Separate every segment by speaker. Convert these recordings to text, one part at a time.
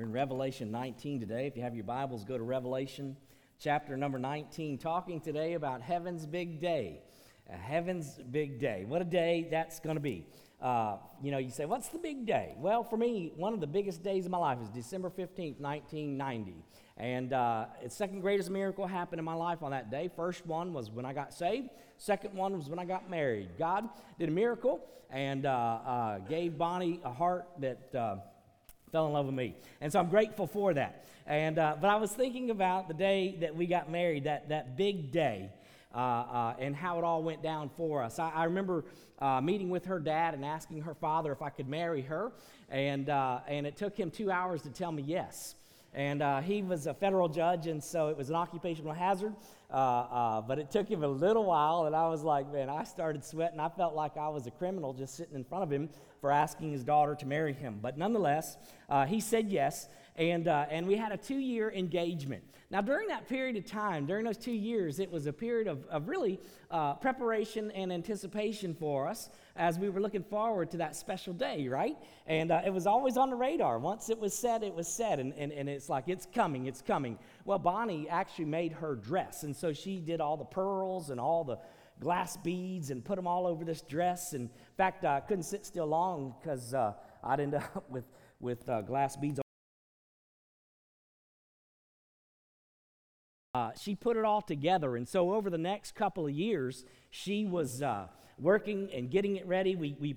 Speaker 1: We're in Revelation 19 today. If you have your Bibles, go to Revelation chapter number 19, talking today about heaven's big day. Uh, heaven's big day. What a day that's going to be. Uh, you know, you say, what's the big day? Well, for me, one of the biggest days of my life is December 15th, 1990. And uh, second greatest miracle happened in my life on that day. First one was when I got saved. Second one was when I got married. God did a miracle and uh, uh, gave Bonnie a heart that uh, fell in love with me. And so I'm grateful for that. And, uh, but I was thinking about the day that we got married, that, that big day. Uh, uh, and how it all went down for us. I, I remember uh, meeting with her dad and asking her father if I could marry her, and, uh, and it took him two hours to tell me yes. And uh, he was a federal judge, and so it was an occupational hazard. but it took him a little while, and I was like, man, I started sweating. I felt like I was a criminal just sitting in front of him for asking his daughter to marry him. But nonetheless, he said yes and, uh, and we had a two year engagement. Now, during that period of time, during those two years, it was a period of, of really uh, preparation and anticipation for us as we were looking forward to that special day, right? And uh, it was always on the radar. Once it was said, it was said. And, and, and it's like, it's coming, it's coming. Well, Bonnie actually made her dress. And so she did all the pearls and all the glass beads and put them all over this dress. And in fact, I couldn't sit still long because uh, I'd end up with, with uh, glass beads Uh, she put it all together. And so, over the next couple of years, she was uh, working and getting it ready. We, we,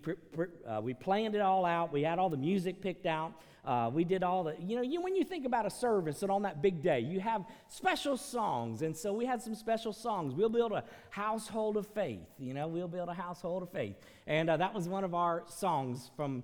Speaker 1: uh, we planned it all out. We had all the music picked out. Uh, we did all the, you know, you, when you think about a service and on that big day, you have special songs. And so we had some special songs. We'll build a household of faith. You know, we'll build a household of faith. And uh, that was one of our songs from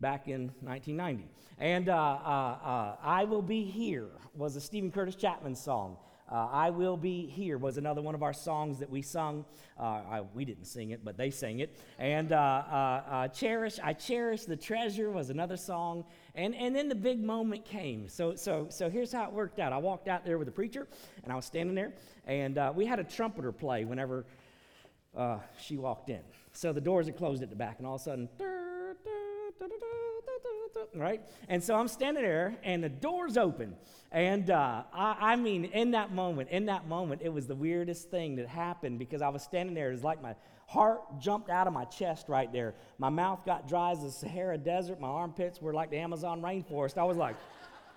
Speaker 1: back in 1990. And uh, uh, I Will Be Here was a Steven Curtis Chapman song. Uh, I Will Be Here was another one of our songs that we sung. Uh, I, we didn't sing it, but they sang it. And uh, uh, uh, Cherish, I Cherish the Treasure was another song. And, and then the big moment came. So, so, so here's how it worked out. I walked out there with a preacher, and I was standing there, and uh, we had a trumpeter play whenever she walked in. So the doors had closed at the back, and all of a sudden, right? And so I'm standing there, and the door's open. And uh, I, I, mean, in that moment, in that moment, it was the weirdest thing that happened because I was standing there. It was like my heart jumped out of my chest right there. My mouth got dry as the Sahara Desert. My armpits were like the Amazon rainforest. I was like,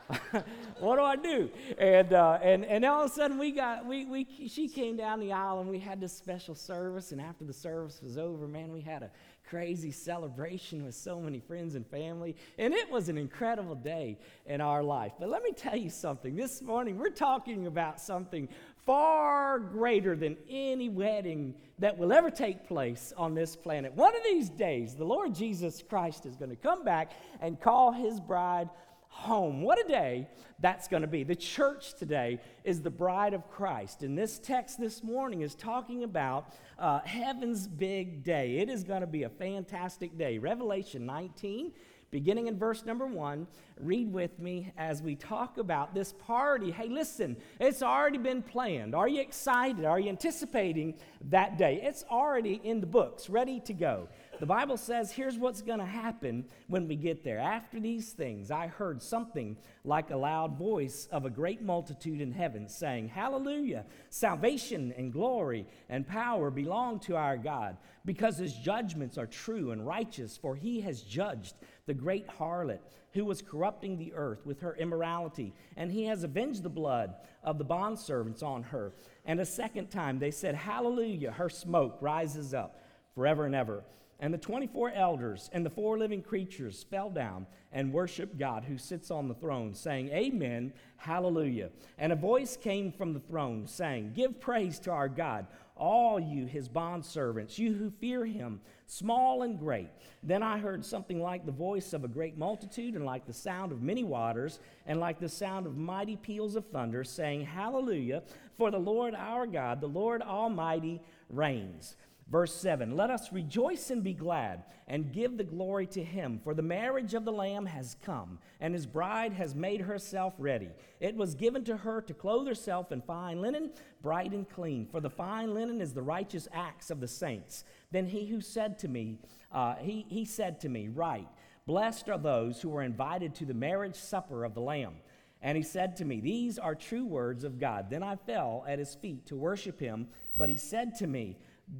Speaker 1: what do I do? And, uh, and, and all of a sudden, we got, we, we, she came down the aisle and we had this special service. And after the service was over, man, we had a crazy celebration with so many friends and family. And it was an incredible day in our life. But let me tell you something. This morning, we're talking about something far greater than any wedding that will ever take place on this planet. One of these days, the Lord Jesus Christ is going to come back and call his bride home. What a day that's going to be. The church today is the bride of Christ. And this text this morning is talking about uh, heaven's big day. It is going to be a fantastic day. Revelation 19 beginning in verse number one, read with me as we talk about this party. Hey, listen, it's already been planned. Are you excited? Are you anticipating that day? It's already in the books, ready to go. The Bible says here's what's going to happen when we get there. After these things, I heard something like a loud voice of a great multitude in heaven saying, Hallelujah! Salvation and glory and power belong to our God, because his judgments are true and righteous, for he has judged the great harlot who was corrupting the earth with her immorality, and he has avenged the blood of the bondservants on her. And a second time they said, Hallelujah! Her smoke rises up forever and ever. And the 24 elders and the four living creatures fell down and worshiped God who sits on the throne, saying, Amen, hallelujah. And a voice came from the throne, saying, Give praise to our God, all you his bondservants, you who fear him, small and great. Then I heard something like the voice of a great multitude, and like the sound of many waters, and like the sound of mighty peals of thunder, saying, Hallelujah, for the Lord our God, the Lord Almighty, reigns. Verse 7 Let us rejoice and be glad and give the glory to him, for the marriage of the Lamb has come, and his bride has made herself ready. It was given to her to clothe herself in fine linen, bright and clean, for the fine linen is the righteous acts of the saints. Then he who said to me, uh, he, he said to me, Write Blessed are those who are invited to the marriage supper of the Lamb. And he said to me, These are true words of God. Then I fell at his feet to worship him. But he said to me,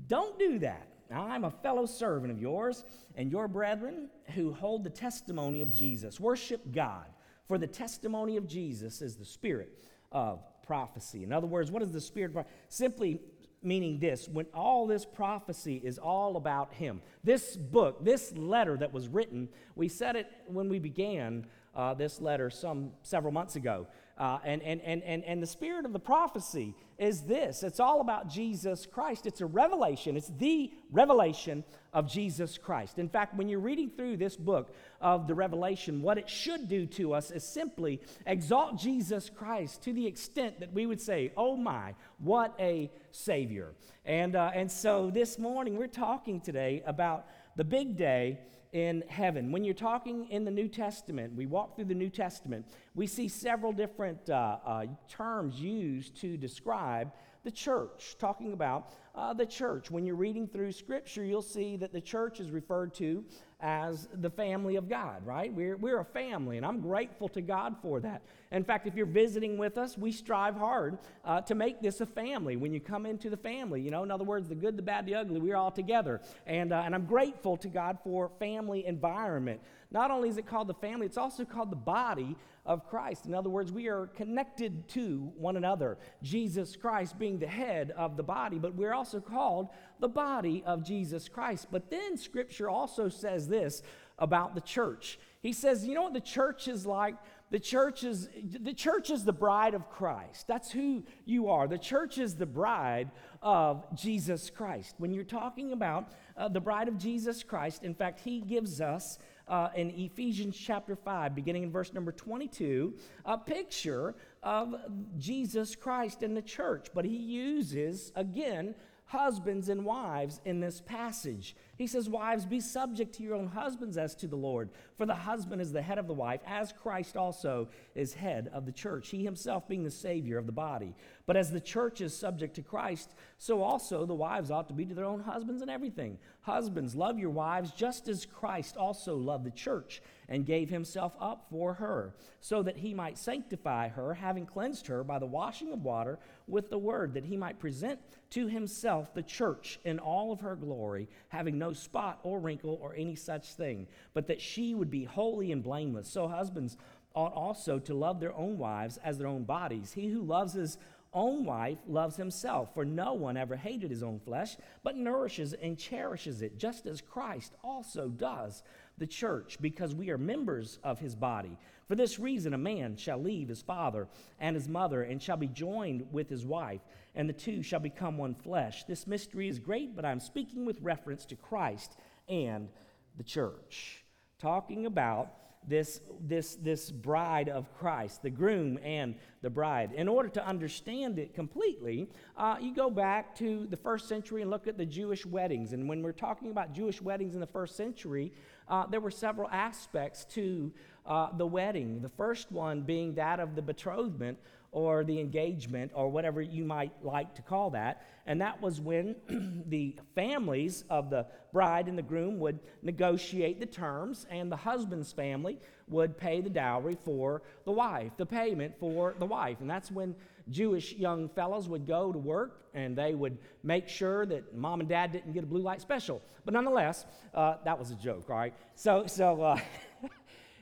Speaker 1: Don't do that. I'm a fellow servant of yours and your brethren who hold the testimony of Jesus. Worship God, for the testimony of Jesus is the spirit of prophecy. In other words, what is the spirit of Simply meaning this when all this prophecy is all about him. This book, this letter that was written, we said it when we began uh, this letter some several months ago. Uh, and, and, and, and, and the spirit of the prophecy is this it's all about Jesus Christ. It's a revelation, it's the revelation of Jesus Christ. In fact, when you're reading through this book of the Revelation, what it should do to us is simply exalt Jesus Christ to the extent that we would say, Oh my, what a Savior. And, uh, and so this morning, we're talking today about the big day in heaven. When you're talking in the New Testament, we walk through the New Testament, we see several different uh, uh, terms used to describe the church, talking about uh, the church. When you're reading through Scripture, you'll see that the church is referred to as the family of God, right? We're, we're a family, and I'm grateful to God for that. In fact, if you're visiting with us, we strive hard uh, to make this a family. When you come into the family, you know, in other words, the good, the bad, the ugly, we're all together. And, uh, and I'm grateful to God for family environment. Not only is it called the family, it's also called the body of Christ. In other words, we are connected to one another. Jesus Christ being the head of the body, but we're also called the body of Jesus Christ. But then Scripture also says this about the church. He says, you know what the church is like? The church is the church is the bride of Christ. That's who you are. The church is the bride of Jesus Christ. When you're talking about uh, the bride of Jesus Christ, in fact, he gives us uh, in Ephesians chapter 5, beginning in verse number 22, a picture of Jesus Christ and the church. But he uses, again, husbands and wives in this passage. He says, Wives, be subject to your own husbands as to the Lord, for the husband is the head of the wife, as Christ also is head of the church, he himself being the Savior of the body. But as the church is subject to Christ, so also the wives ought to be to their own husbands in everything. Husbands, love your wives just as Christ also loved the church and gave himself up for her, so that he might sanctify her, having cleansed her by the washing of water with the word, that he might present to himself the church in all of her glory, having spot or wrinkle or any such thing, but that she would be holy and blameless. So husbands ought also to love their own wives as their own bodies. He who loves his own wife loves himself, for no one ever hated his own flesh, but nourishes and cherishes it, just as Christ also does the church, because we are members of his body. For this reason, a man shall leave his father and his mother and shall be joined with his wife, and the two shall become one flesh. This mystery is great, but I'm speaking with reference to Christ and the church. Talking about this, this, this bride of Christ, the groom and the bride. In order to understand it completely, uh, you go back to the first century and look at the Jewish weddings. And when we're talking about Jewish weddings in the first century, uh, there were several aspects to uh, the wedding. The first one being that of the betrothment or the engagement or whatever you might like to call that. And that was when the families of the bride and the groom would negotiate the terms, and the husband's family would pay the dowry for the wife, the payment for the wife. And that's when Jewish young fellows would go to work and they would make sure that mom and dad didn't get a blue light special. But nonetheless, uh, that was a joke, all right? So, so, uh,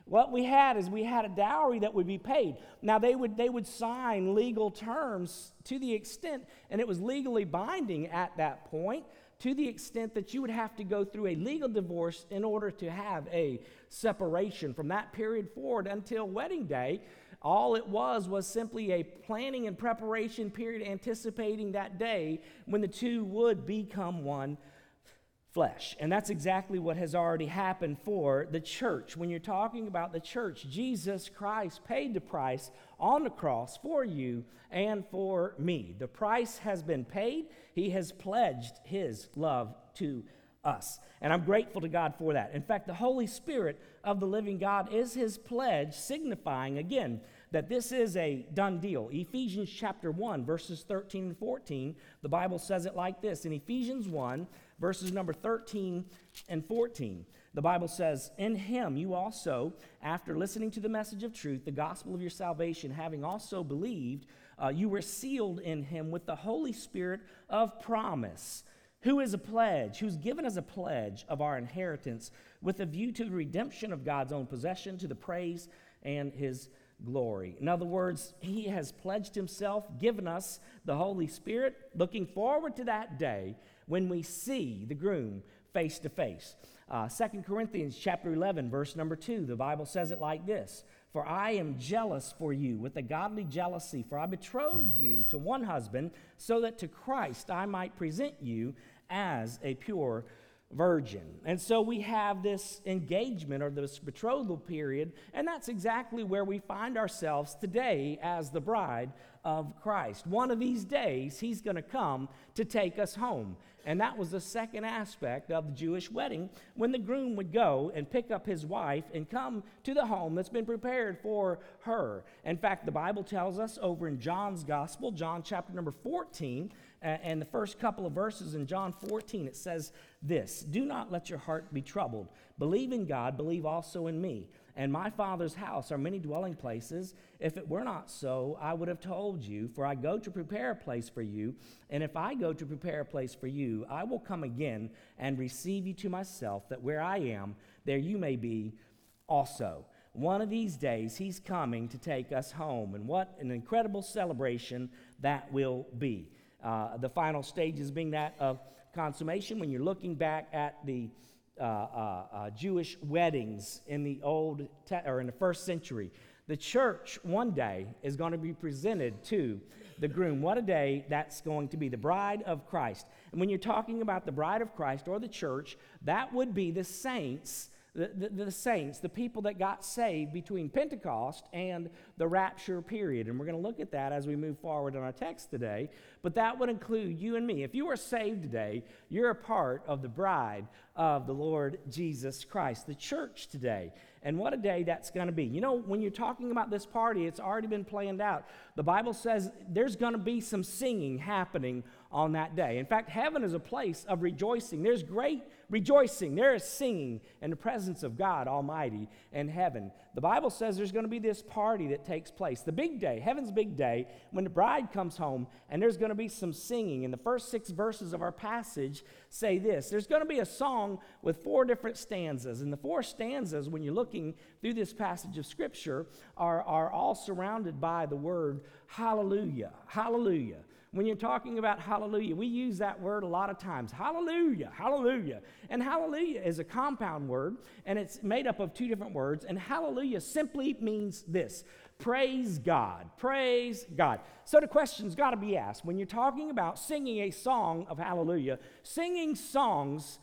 Speaker 1: What we had is we had a dowry that would be paid. Now they would they would sign legal terms to the extent, and it was legally binding at that point, to the extent that you would have to go through a legal divorce in order to have a separation from that period forward until wedding day. All it was was simply a planning and preparation period anticipating that day when the two would become one flesh. And that's exactly what has already happened for the church. When you're talking about the church, Jesus Christ paid the price on the cross for you and for me. The price has been paid, He has pledged His love to us. And I'm grateful to God for that. In fact, the Holy Spirit of the living God is His pledge, signifying again that this is a done deal. Ephesians chapter 1, verses 13 and 14, the Bible says it like this in Ephesians 1, verses number 13 and 14. The Bible says, In him you also, after listening to the message of truth, the gospel of your salvation, having also believed, uh, you were sealed in him with the Holy Spirit of promise, who is a pledge, who's given as a pledge of our inheritance with a view to the redemption of God's own possession, to the praise and his glory. In other words, he has pledged himself, given us the Holy Spirit, looking forward to that day when we see the groom face to face. Uh, 2 Corinthians chapter 11, verse number 2, the Bible says it like this For I am jealous for you with a godly jealousy, for I betrothed you to one husband, so that to Christ I might present you as a pure virgin. And so we have this engagement or this betrothal period, and that's exactly where we find ourselves today as the bride of Christ. One of these days, he's going to come to take us home. And that was the second aspect of the Jewish wedding when the groom would go and pick up his wife and come to the home that's been prepared for her. In fact, the Bible tells us over in John's Gospel, John chapter number 14, and the first couple of verses in John 14, it says this Do not let your heart be troubled. Believe in God, believe also in me. And my Father's house are many dwelling places. If it were not so, I would have told you, for I go to prepare a place for you. And if I go to prepare a place for you, I will come again and receive you to myself, that where I am, there you may be also. One of these days, he's coming to take us home. And what an incredible celebration that will be. Uh, the final stages being that of consummation. When you're looking back at the uh, uh, uh, Jewish weddings in the old te- or in the first century, the church one day is going to be presented to the groom. What a day that's going to be the bride of Christ. And when you're talking about the bride of Christ or the church, that would be the saints the, the, the, saints, the people that got saved between Pentecost and the rapture period. And we're going to look at that as we move forward in our text today. But that would include you and me. If you are saved today, you're a part of the bride of the Lord Jesus Christ, the church today. And what a day that's going to be. You know, when you're talking about this party, it's already been planned out. The Bible says there's going to be some singing happening on that day. In fact, heaven is a place of rejoicing. There's great rejoicing. There is singing in the presence of God Almighty in heaven. The Bible says there's going to be this party that takes place, the big day, heaven's big day, when the bride comes home, and there's going to be some singing. And the first six verses of our passage say this there's going to be a song with four different stanzas. And the four stanzas, when you're looking through this passage of Scripture, are, are all surrounded by the word hallelujah. Hallelujah. When you're talking about hallelujah, we use that word a lot of times. Hallelujah, hallelujah. And hallelujah is a compound word, and it's made up of two different words. And hallelujah simply means this praise God, praise God. So the question's got to be asked when you're talking about singing a song of hallelujah, singing songs,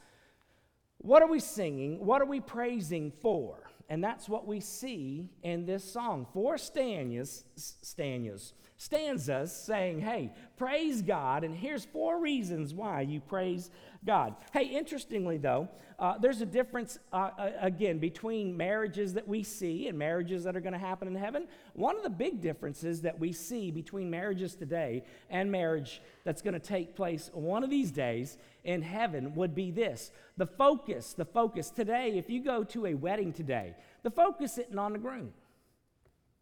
Speaker 1: what are we singing? What are we praising for? And that's what we see in this song. Four stanzas, stanzas stanzas saying, hey, praise God, and here's four reasons why you praise God. Hey, interestingly, though, uh, there's a difference, uh, uh again, between marriages that we see and marriages that are going to happen in heaven. One of the big differences that we see between marriages today and marriage that's going to take place one of these days in heaven would be this the focus, the focus. Today, if you go to a wedding today, the focus isn't on the groom.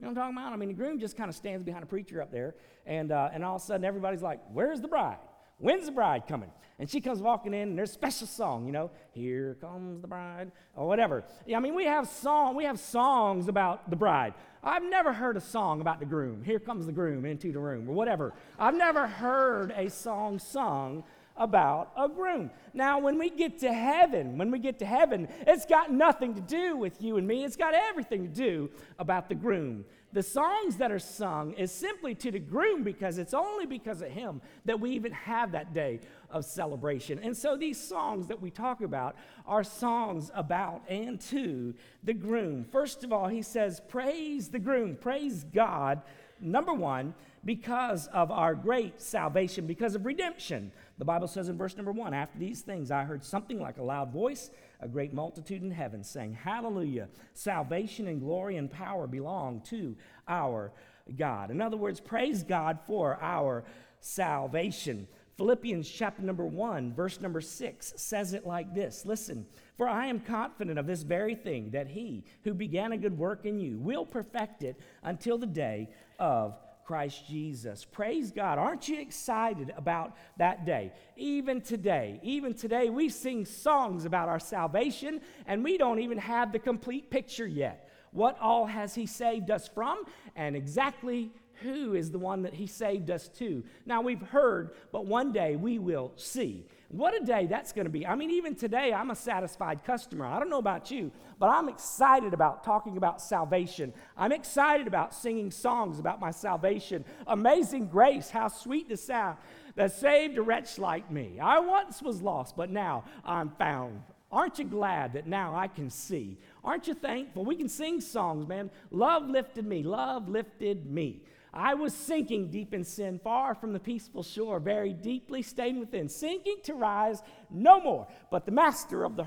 Speaker 1: Know what I'm talking about? I mean, the groom just kind of stands behind a preacher up there, and, uh, and all of a sudden everybody's like, Where's the bride? When's the bride coming? And she comes walking in, and there's a special song, you know, Here Comes the Bride, or whatever. Yeah, I mean, we have song, we have songs about the bride. I've never heard a song about the groom. Here comes the groom into the room, or whatever. I've never heard a song sung about a groom. Now, when we get to heaven, when we get to heaven, it's got nothing to do with you and me. It's got everything to do about the groom. The songs that are sung is simply to the groom because it's only because of him that we even have that day of celebration. And so these songs that we talk about are songs about and to the groom. First of all, he says, Praise the groom, praise God. Number one, because of our great salvation, because of redemption. The Bible says in verse number one, after these things, I heard something like a loud voice, a great multitude in heaven saying, Hallelujah! Salvation and glory and power belong to our God. In other words, praise God for our salvation. Philippians chapter number 1, verse number 6 says it like this Listen, for I am confident of this very thing, that he who began a good work in you will perfect it until the day of Christ Jesus. Praise God. Aren't you excited about that day? Even today, even today, we sing songs about our salvation, and we don't even have the complete picture yet. What all has He saved us from, and exactly who is the one that He saved us to? Now, we've heard, but one day we will see. What a day that's going to be. I mean, even today, I'm a satisfied customer. I don't know about you, but I'm excited about talking about salvation. I'm excited about singing songs about my salvation. Amazing grace, how sweet the sound that saved a wretch like me. I once was lost, but now I'm found. Aren't you glad that now I can see? Aren't you thankful? We can sing songs, man. Love lifted me, love lifted me. I was sinking deep in sin, far from the peaceful shore, very deeply staying within, sinking to rise no more. But the master of the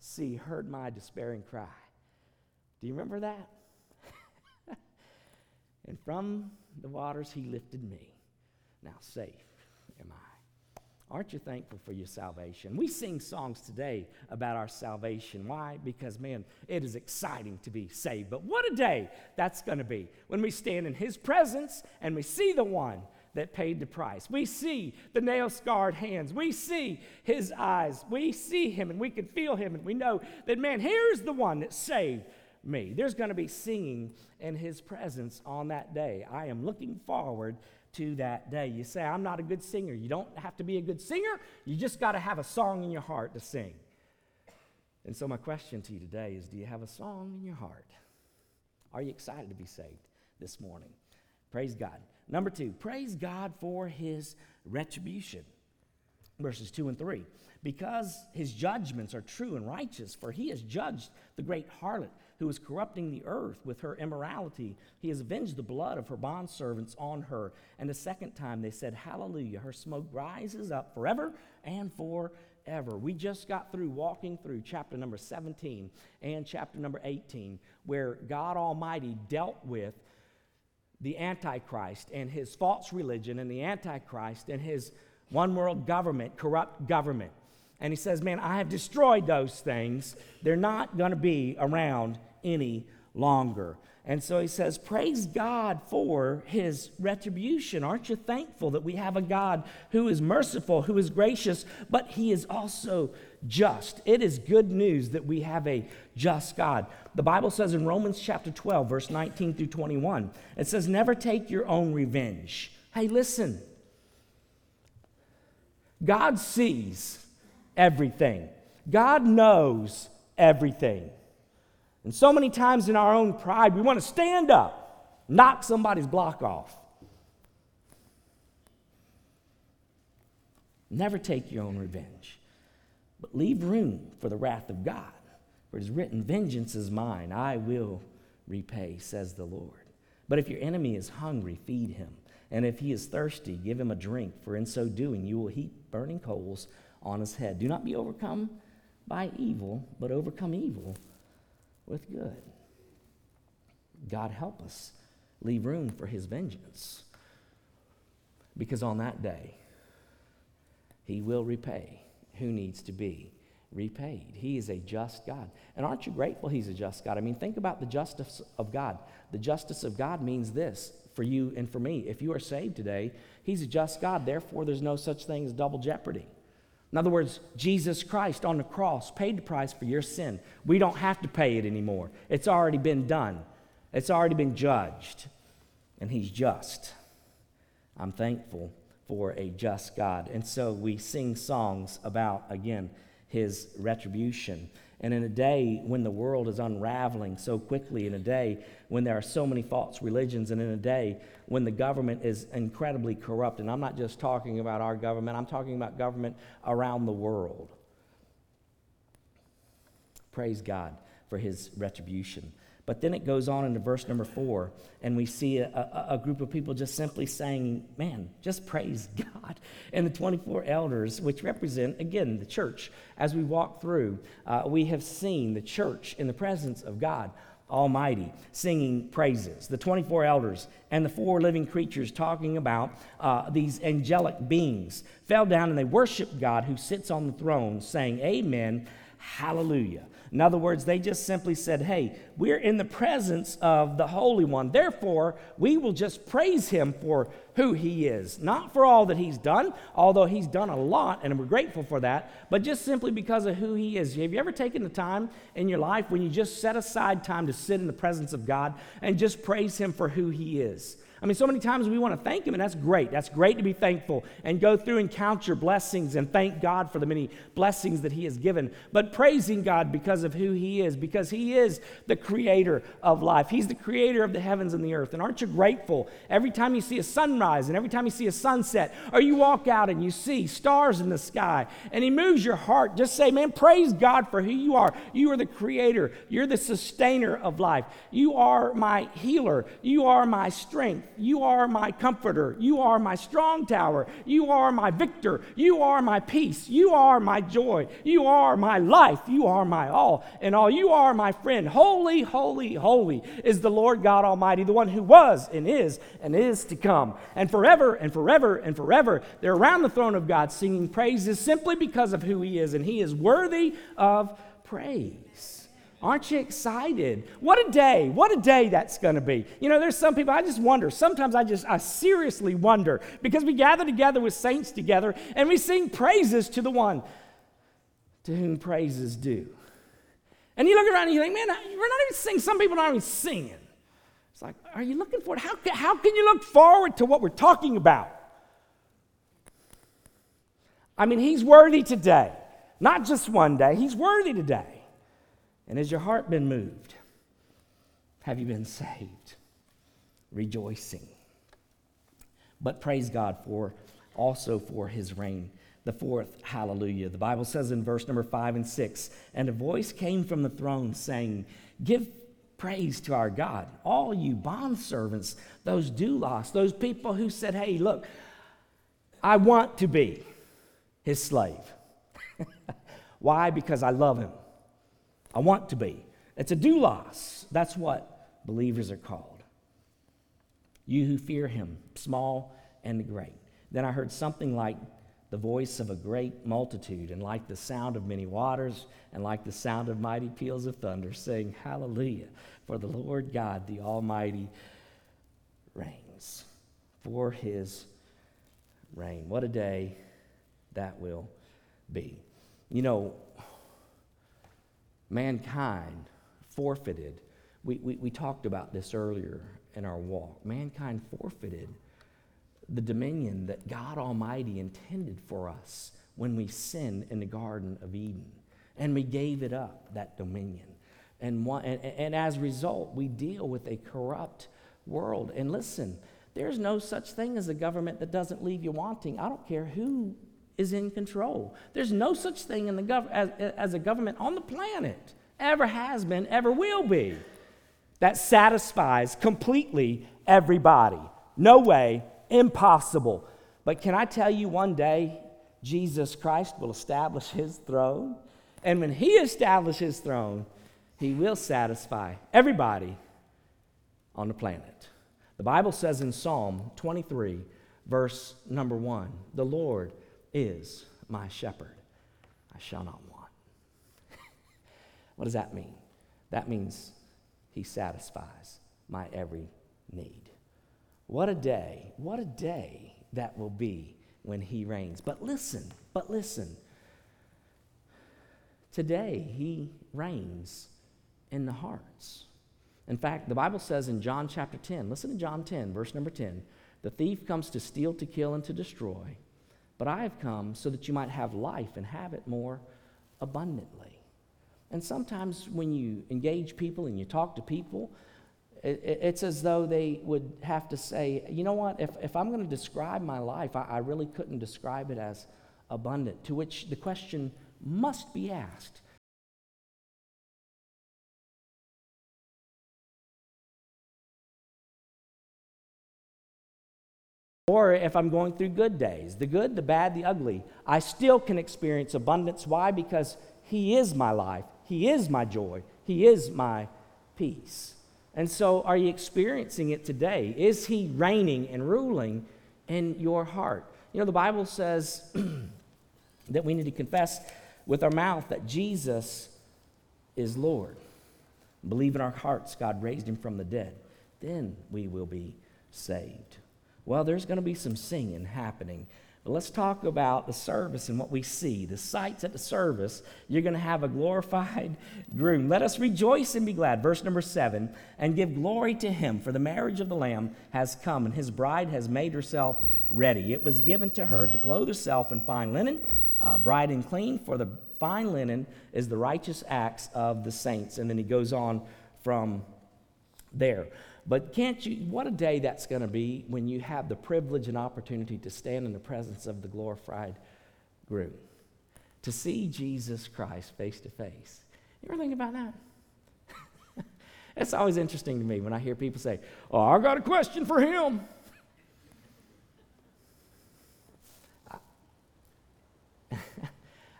Speaker 1: sea heard my despairing cry. Do you remember that? and from the waters he lifted me. Now safe. Aren't you thankful for your salvation? We sing songs today about our salvation. Why? Because, man, it is exciting to be saved. But what a day that's going to be when we stand in His presence and we see the one that paid the price. We see the nail scarred hands. We see His eyes. We see Him and we can feel Him and we know that, man, here's the one that saved me. There's going to be singing in His presence on that day. I am looking forward to that day. You say, I'm not a good singer. You don't have to be a good singer, you just got to have a song in your heart to sing. And so, my question to you today is Do you have a song in your heart? Are you excited to be saved this morning? Praise God. Number two, praise God for his retribution. Verses 2 and 3. Because his judgments are true and righteous, for he has judged the great harlot who is corrupting the earth with her immorality. He has avenged the blood of her bondservants on her. And the second time they said, Hallelujah. Her smoke rises up forever and forever. We just got through walking through chapter number 17 and chapter number 18, where God Almighty dealt with the Antichrist and his false religion and the Antichrist and his one world government, corrupt government. And he says, Man, I have destroyed those things. They're not going to be around any longer. And so he says, Praise God for his retribution. Aren't you thankful that we have a God who is merciful, who is gracious, but he is also just? It is good news that we have a just God. The Bible says in Romans chapter 12, verse 19 through 21, it says, Never take your own revenge. Hey, listen. God sees everything, God knows everything. And so many times in our own pride, we want to stand up, knock somebody's block off. Never take your own revenge, but leave room for the wrath of God. For it is written, Vengeance is mine, I will repay, says the Lord. But if your enemy is hungry, feed him. And if he is thirsty, give him a drink, for in so doing you will heap burning coals on his head. Do not be overcome by evil, but overcome evil with good. God help us leave room for his vengeance. Because on that day, he will repay who needs to be repaid. He is a just God. And aren't you grateful he's a just God? I mean, think about the justice of God. The justice of God means this for you and for me. If you are saved today, he's a just God. Therefore, there's no such thing as double jeopardy. In other words, Jesus Christ on the cross paid the price for your sin. We don't have to pay it anymore. It's already been done, it's already been judged, and He's just. I'm thankful for a just God. And so we sing songs about, again, His retribution. And in a day when the world is unraveling so quickly, in a day when there are so many false religions, and in a day when the government is incredibly corrupt, and I'm not just talking about our government, I'm talking about government around the world. Praise God for his retribution. But then it goes on into verse number four, and we see a, a, a, group of people just simply saying, Man, just praise God. And the 24 elders, which represent, again, the church, as we walk through, uh, we have seen the church in the presence of God Almighty, singing praises. The 24 elders and the four living creatures talking about uh, these angelic beings fell down and they worshiped God who sits on the throne, saying, Amen, Hallelujah. In other words, they just simply said, Hey, we're in the presence of the Holy One. Therefore, we will just praise him for who he is. Not for all that he's done, although he's done a lot, and we're grateful for that, but just simply because of who he is. Have you ever taken the time in your life when you just set aside time to sit in the presence of God and just praise him for who he is? I mean, so many times we want to thank Him, and that's great. That's great to be thankful and go through and count your blessings and thank God for the many blessings that He has given. But praising God because of who He is, because He is the creator of life. He's the creator of the heavens and the earth. And aren't you grateful every time you see a sunrise and every time you see a sunset, or you walk out and you see stars in the sky and He moves your heart? Just say, man, praise God for who you are. You are the creator, you're the sustainer of life. You are my healer, you are my strength. You are my comforter. You are my strong tower. You are my victor. You are my peace. You are my joy. You are my life. You are my all and all. You are my friend. Holy, holy, holy is the Lord God Almighty, the one who was and is and is to come. And forever and forever and forever, they're around the throne of God singing praises simply because of who He is, and He is worthy of praise. Aren't you excited? What a day. What a day that's going to be. You know, there's some people, I just wonder. Sometimes I just, I seriously wonder because we gather together with saints together and we sing praises to the one to whom praises due. And you look around and you think, man, we're not even singing. Some people aren't even singing. It's like, are you looking forward? How, how can you look forward to what we're talking about? I mean, he's worthy today. Not just one day, he's worthy today. And has your heart been moved? Have you been saved? Rejoicing. But praise God for also for his reign. The fourth hallelujah. The Bible says in verse number five and six, and a voice came from the throne saying, Give praise to our God, all you bondservants, those doulos, those people who said, Hey, look, I want to be his slave. Why? Because I love him. I want to be. It's a doulos. That's what believers are called. You who fear him, small and great. Then I heard something like the voice of a great multitude, and like the sound of many waters, and like the sound of mighty peals of thunder, saying, Hallelujah, for the Lord God, the Almighty, reigns. For his reign. What a day that will be. You know, mankind forfeited. We, we, we talked about this earlier in our walk. Mankind forfeited the dominion that God Almighty intended for us when we sinned in the Garden of Eden. And we gave it up, that dominion. And, one, and, and as a result, we deal with a corrupt world. And listen, there's no such thing as a government that doesn't leave you wanting. I don't care who is in control. There's no such thing in the gov- as, as a government on the planet, ever has been, ever will be, that satisfies completely everybody. No way, impossible. But can I tell you one day, Jesus Christ will establish his throne? And when he establishes his throne, he will satisfy everybody on the planet. The Bible says in Psalm 23, verse number one, the Lord is my shepherd. I shall not want. what does that mean? That means he satisfies my every need. What a day, what a day that will be when he reigns. But listen, but listen. Today, he reigns in the hearts. In fact, the Bible says in John chapter 10, listen to John 10, verse number 10 the thief comes to steal, to kill, and to destroy. But I have come so that you might have life and have it more abundantly. And sometimes when you engage people and you talk to people, it's as though they would have to say, you know what, if, if I'm going to describe my life, I, I really couldn't describe it as abundant. To which the question must be asked Or if I'm going through good days, the good, the bad, the ugly, I still can experience abundance. Why? Because He is my life, He is my joy, He is my peace. And so, are you experiencing it today? Is He reigning and ruling in your heart? You know, the Bible says that we need to confess with our mouth that Jesus is Lord. Believe in our hearts God raised him from the dead. Then we will be saved. Well, there's going to be some singing happening but let's talk about the service and what we see. The sights at the service, you're going to have a glorified groom. Let us rejoice and be glad. Verse number seven, and give glory to him, for the marriage of the Lamb has come, and his bride has made herself ready. It was given to her to clothe herself in fine linen, uh, bright and clean, for the fine linen is the righteous acts of the saints. And then he goes on from there. But can't you, what a day that's going to be when you have the privilege and opportunity to stand in the presence of the glorified groom, to see Jesus Christ face to face. You ever think about that? it's always interesting to me when I hear people say, Oh, I got a question for him.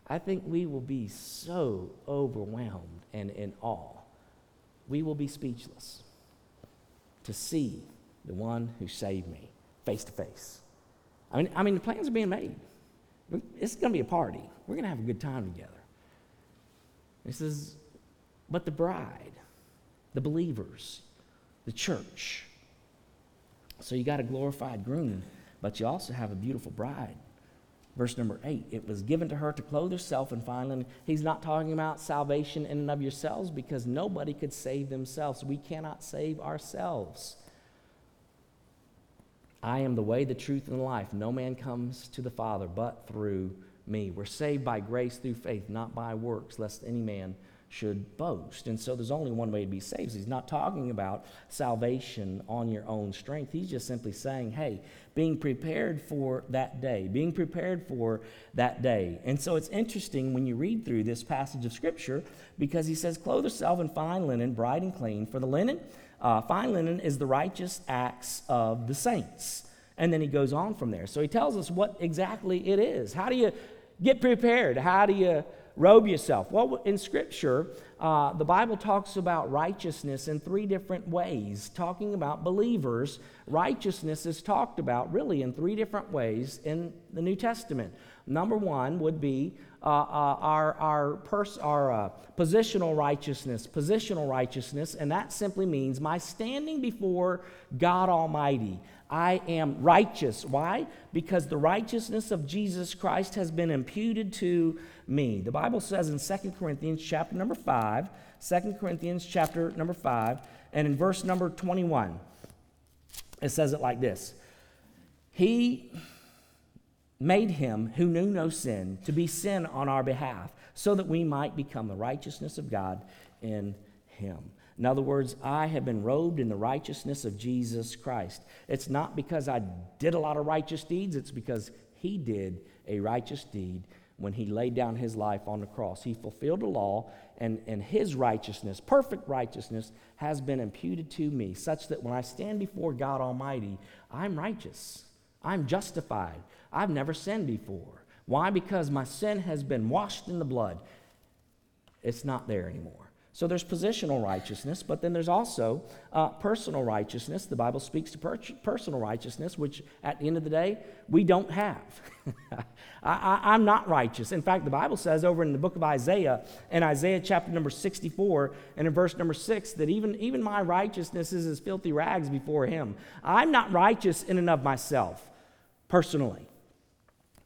Speaker 1: I think we will be so overwhelmed and in awe, we will be speechless to see the one who saved me face to face. I mean, I mean, the plans are being made. It's going to be a party. We're going to have a good time together. He says, but the bride, the believers, the church. So you got a glorified groom, but you also have a beautiful bride. Verse number eight, it was given to her to clothe herself in fine linen. He's not talking about salvation in and of yourselves because nobody could save themselves. We cannot save ourselves. I am the way, the truth, and the life. No man comes to the Father but through me. We're saved by grace through faith, not by works, lest any man should boast. And so there's only one way to be saved. He's not talking about salvation on your own strength. He's just simply saying, hey, being prepared for that day, being prepared for that day. And so it's interesting when you read through this passage of Scripture because he says, clothe yourself in fine linen, bright and clean. For the linen, uh, fine linen is the righteous acts of the saints. And then he goes on from there. So he tells us what exactly it is. How do you get prepared? How do you robe yourself? Well, in Scripture, uh, the Bible talks about righteousness in three different ways. Talking about believers, righteousness is talked about really in three different ways in the New Testament. Number one would be uh, uh, our, our, pers- our uh, positional righteousness, positional righteousness, and that simply means my standing before God Almighty. I am righteous. Why? Because the righteousness of Jesus Christ has been imputed to me. The Bible says in 2 Corinthians chapter number 5, 2 Corinthians chapter number 5, and in verse number 21, it says it like this He made him who knew no sin to be sin on our behalf, so that we might become the righteousness of God in him. In other words, I have been robed in the righteousness of Jesus Christ. It's not because I did a lot of righteous deeds, it's because he did a righteous deed when he laid down his life on the cross. He fulfilled the law, and, and his righteousness, perfect righteousness, has been imputed to me, such that when I stand before God Almighty, I'm righteous. I'm justified. I've never sinned before. Why? Because my sin has been washed in the blood. It's not there anymore. So there's positional righteousness, but then there's also uh, personal righteousness. The Bible speaks to per- personal righteousness, which at the end of the day, we don't have. I, am not righteous. In fact, the Bible says over in the book of Isaiah, in Isaiah chapter number 64, and in verse number 6, that even, even my righteousness is as filthy rags before him. I'm not righteous in and of myself, personally.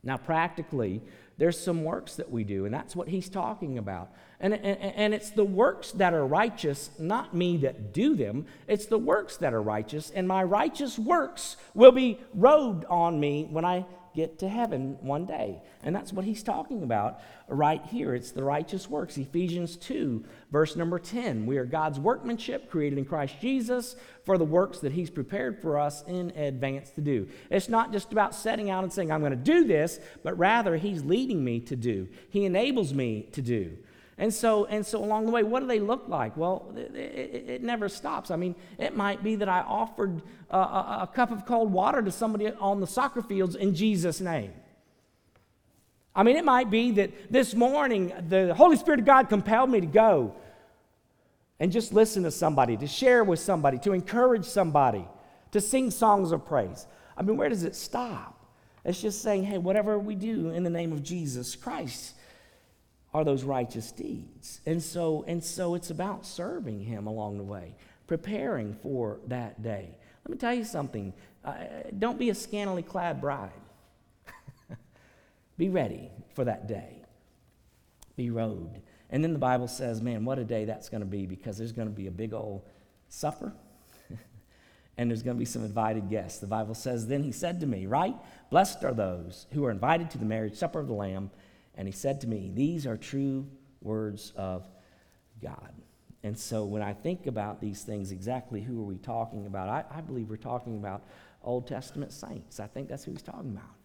Speaker 1: Now, practically, there's some works that we do, and that's what he's talking about. And, and, and, it's the works that are righteous, not me that do them. It's the works that are righteous, and my righteous works will be robed on me when I get to heaven one day. And that's what he's talking about right here. It's the righteous works. Ephesians 2, verse number 10. We are God's workmanship created in Christ Jesus for the works that he's prepared for us in advance to do. It's not just about setting out and saying, I'm going to do this, but rather he's leading me to do, he enables me to do. And so, and so along the way, what do they look like? Well, it, it, it never stops. I mean, it might be that I offered a, a, a cup of cold water to somebody on the soccer fields in Jesus' name. I mean, it might be that this morning the Holy Spirit of God compelled me to go and just listen to somebody, to share with somebody, to encourage somebody, to sing songs of praise. I mean, where does it stop? It's just saying, hey, whatever we do in the name of Jesus Christ are those righteous deeds. And so, and so it's about serving him along the way, preparing for that day. Let me tell you something. Uh, don't be a scantily clad bride. be ready for that day. Be robed. And then the Bible says, man, what a day that's going to be because there's going to be a big old supper and there's going to be some invited guests. The Bible says, Then he said to me, Write? Blessed are those who are invited to the marriage supper of the Lamb. And he said to me, These are true words of God. And so when I think about these things, exactly who are we talking about? I, I believe we're talking about Old Testament saints. I think that's who he's talking about.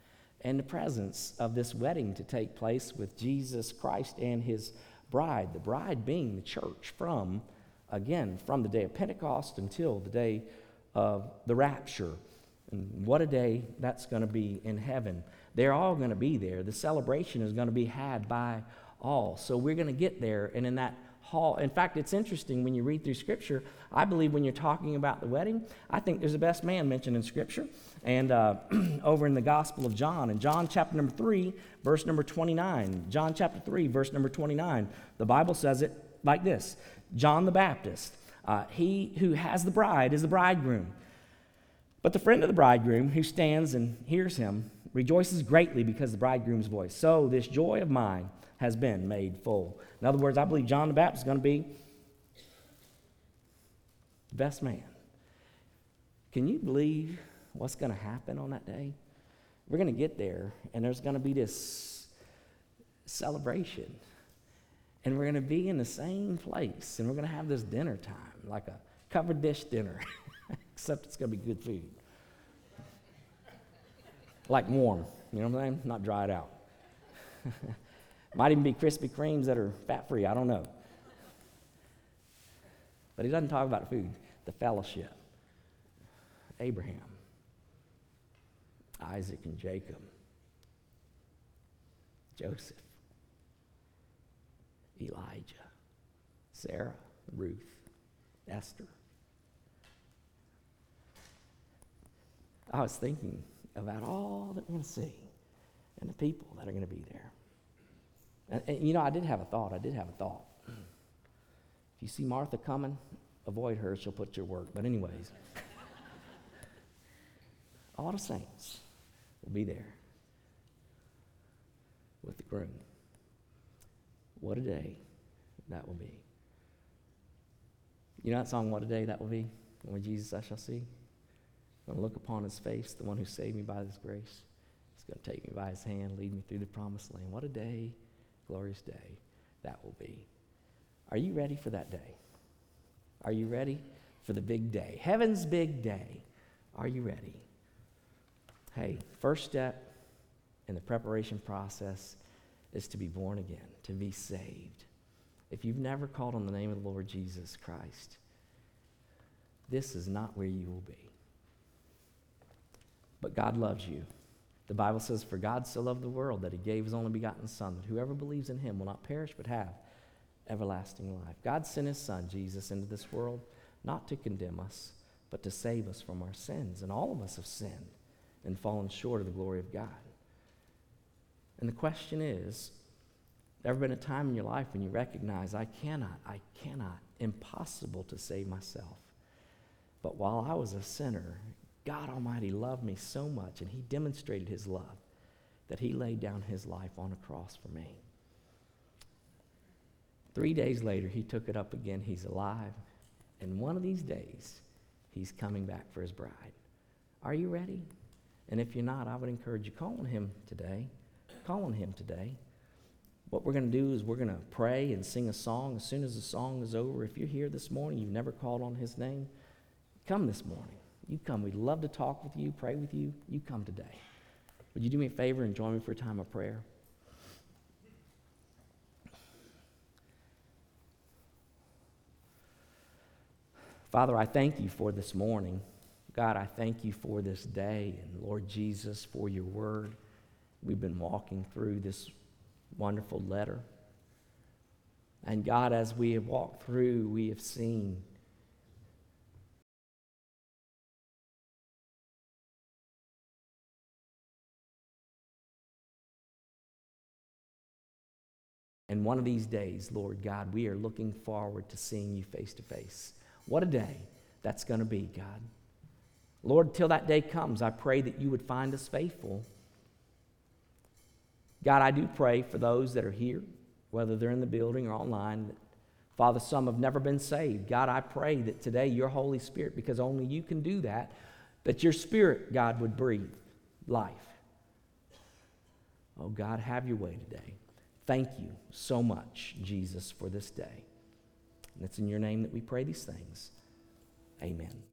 Speaker 1: And the presence of this wedding to take place with Jesus Christ and his bride, the bride being the church from, again, from the day of Pentecost until the day of the rapture. And what a day that's going to be in heaven. They're all going to be there. The celebration is going to be had by all. So we're going to get there, and in that hall, in fact, it's interesting when you read through Scripture. I believe when you're talking about the wedding, I think there's a best man mentioned in Scripture, and uh, over in the Gospel of John, in John chapter number 3, verse number 29. John chapter 3, verse number 29. The Bible says it like this John the Baptist uh, he who has the bride is the bridegroom. But the friend of the bridegroom who stands and hears him rejoices greatly because the bridegroom's voice. So this joy of mine has been made full. In other words, I believe John the Baptist is going to be the best man. Can you believe what's going to happen on that day? We're going to get there, and there's going to be this celebration. And we're going to be in the same place, and we're going to have this dinner time, like a covered dish dinner, except it's going to be good food. Like warm, you know what I'm saying? Not dried out. Might even be Krispy Kremes that are fat free, I don't know. But he doesn't talk about food, the fellowship. Abraham, Isaac, and Jacob, Joseph. Elijah, Sarah, Ruth, Esther. I was thinking about all that we're going to see and the people that are going to be there. And, and, you know, I did have a thought. I did have a thought. If you see Martha coming, avoid her. She'll put your work. But, anyways, all the saints will be there with the groom. What a day that will be. You know that song, What a Day That Will Be? When Jesus I shall see. I'm going to look upon his face, the one who saved me by his grace. He's going to take me by his hand, lead me through the promised land. What a day, glorious day that will be. Are you ready for that day? Are you ready for the big day? Heaven's big day. Are you ready? Hey, first step in the preparation process is to be born again, to be saved. If you've never called on the name of the Lord Jesus Christ, this is not where you will be. But God loves you. The Bible says, For God so loved the world that he gave his only begotten Son, that whoever believes in him will not perish but have everlasting life. God sent his Son, Jesus, into this world not to condemn us, but to save us from our sins. And all of us have sinned and fallen short of the glory of God. And the question is ever been a time in your life when you recognize, I cannot, I cannot, impossible to save myself. But while I was a sinner, God Almighty loved me so much, and He demonstrated His love that He laid down His life on a cross for me. Three days later, He took it up again. He's alive. And one of these days, He's coming back for His bride. Are you ready? And if you're not, I would encourage you, call on Him today. Call on Him today. What we're going to do is we're going to pray and sing a song. As soon as the song is over, if you're here this morning, you've never called on His name, come this morning. You come. We'd love to talk with you, pray with you. You come today. Would you do me a favor and join me for a time of prayer? Father, I thank you for this morning. God, I thank you for this day, and Lord Jesus, for your word. We've been walking through this wonderful letter. And God, as we have walked through, we have seen And one of these days, Lord God, we are looking forward to seeing you face to face. What a day that's going to be, God. Lord, till that day comes, I pray that you would find us faithful. God, I do pray for those that are here, whether they're in the building or online. That, Father, some have never been saved. God, I pray that today your Holy Spirit, because only you can do that, that your Spirit, God, would breathe life. Oh, God, have your way today. Thank you so much, Jesus, for this day. And it's in your name that we pray these things. Amen.